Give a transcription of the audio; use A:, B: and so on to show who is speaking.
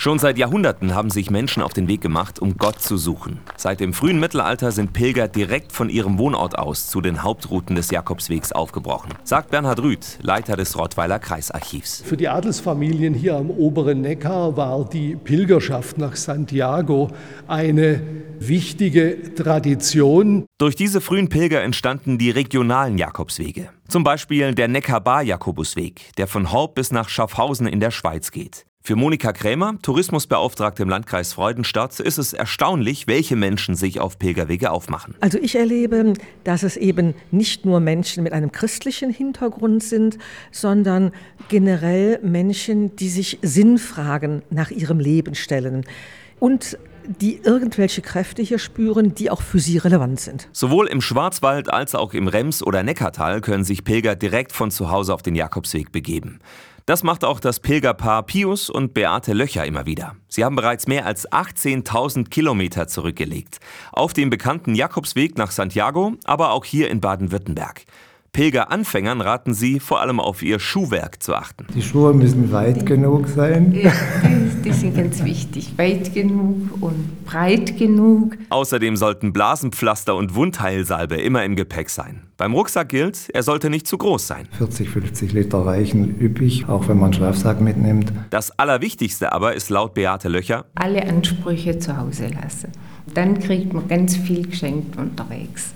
A: Schon seit Jahrhunderten haben sich Menschen auf den Weg gemacht, um Gott zu suchen. Seit dem frühen Mittelalter sind Pilger direkt von ihrem Wohnort aus zu den Hauptrouten des Jakobswegs aufgebrochen, sagt Bernhard Rüth, Leiter des Rottweiler Kreisarchivs.
B: Für die Adelsfamilien hier am oberen Neckar war die Pilgerschaft nach Santiago eine wichtige Tradition.
A: Durch diese frühen Pilger entstanden die regionalen Jakobswege. Zum Beispiel der Neckarbar-Jakobusweg, der von Horb bis nach Schaffhausen in der Schweiz geht. Für Monika Krämer, Tourismusbeauftragte im Landkreis Freudenstadt, ist es erstaunlich, welche Menschen sich auf Pilgerwege aufmachen.
C: Also ich erlebe, dass es eben nicht nur Menschen mit einem christlichen Hintergrund sind, sondern generell Menschen, die sich Sinnfragen nach ihrem Leben stellen. Und die irgendwelche Kräfte hier spüren, die auch für sie relevant sind.
A: Sowohl im Schwarzwald als auch im Rems- oder Neckartal können sich Pilger direkt von zu Hause auf den Jakobsweg begeben. Das macht auch das Pilgerpaar Pius und Beate Löcher immer wieder. Sie haben bereits mehr als 18.000 Kilometer zurückgelegt. Auf dem bekannten Jakobsweg nach Santiago, aber auch hier in Baden-Württemberg. Pilgeranfängern raten sie, vor allem auf ihr Schuhwerk zu achten.
D: Die Schuhe müssen weit genug sein.
E: Ja, die, sind ganz wichtig. Weit genug und breit genug.
A: Außerdem sollten Blasenpflaster und Wundheilsalbe immer im Gepäck sein. Beim Rucksack gilt, er sollte nicht zu groß sein.
D: 40, 50 Liter reichen üppig, auch wenn man einen Schlafsack mitnimmt.
A: Das Allerwichtigste aber ist laut Beate Löcher,
E: Alle Ansprüche zu Hause lassen. Dann kriegt man ganz viel geschenkt unterwegs.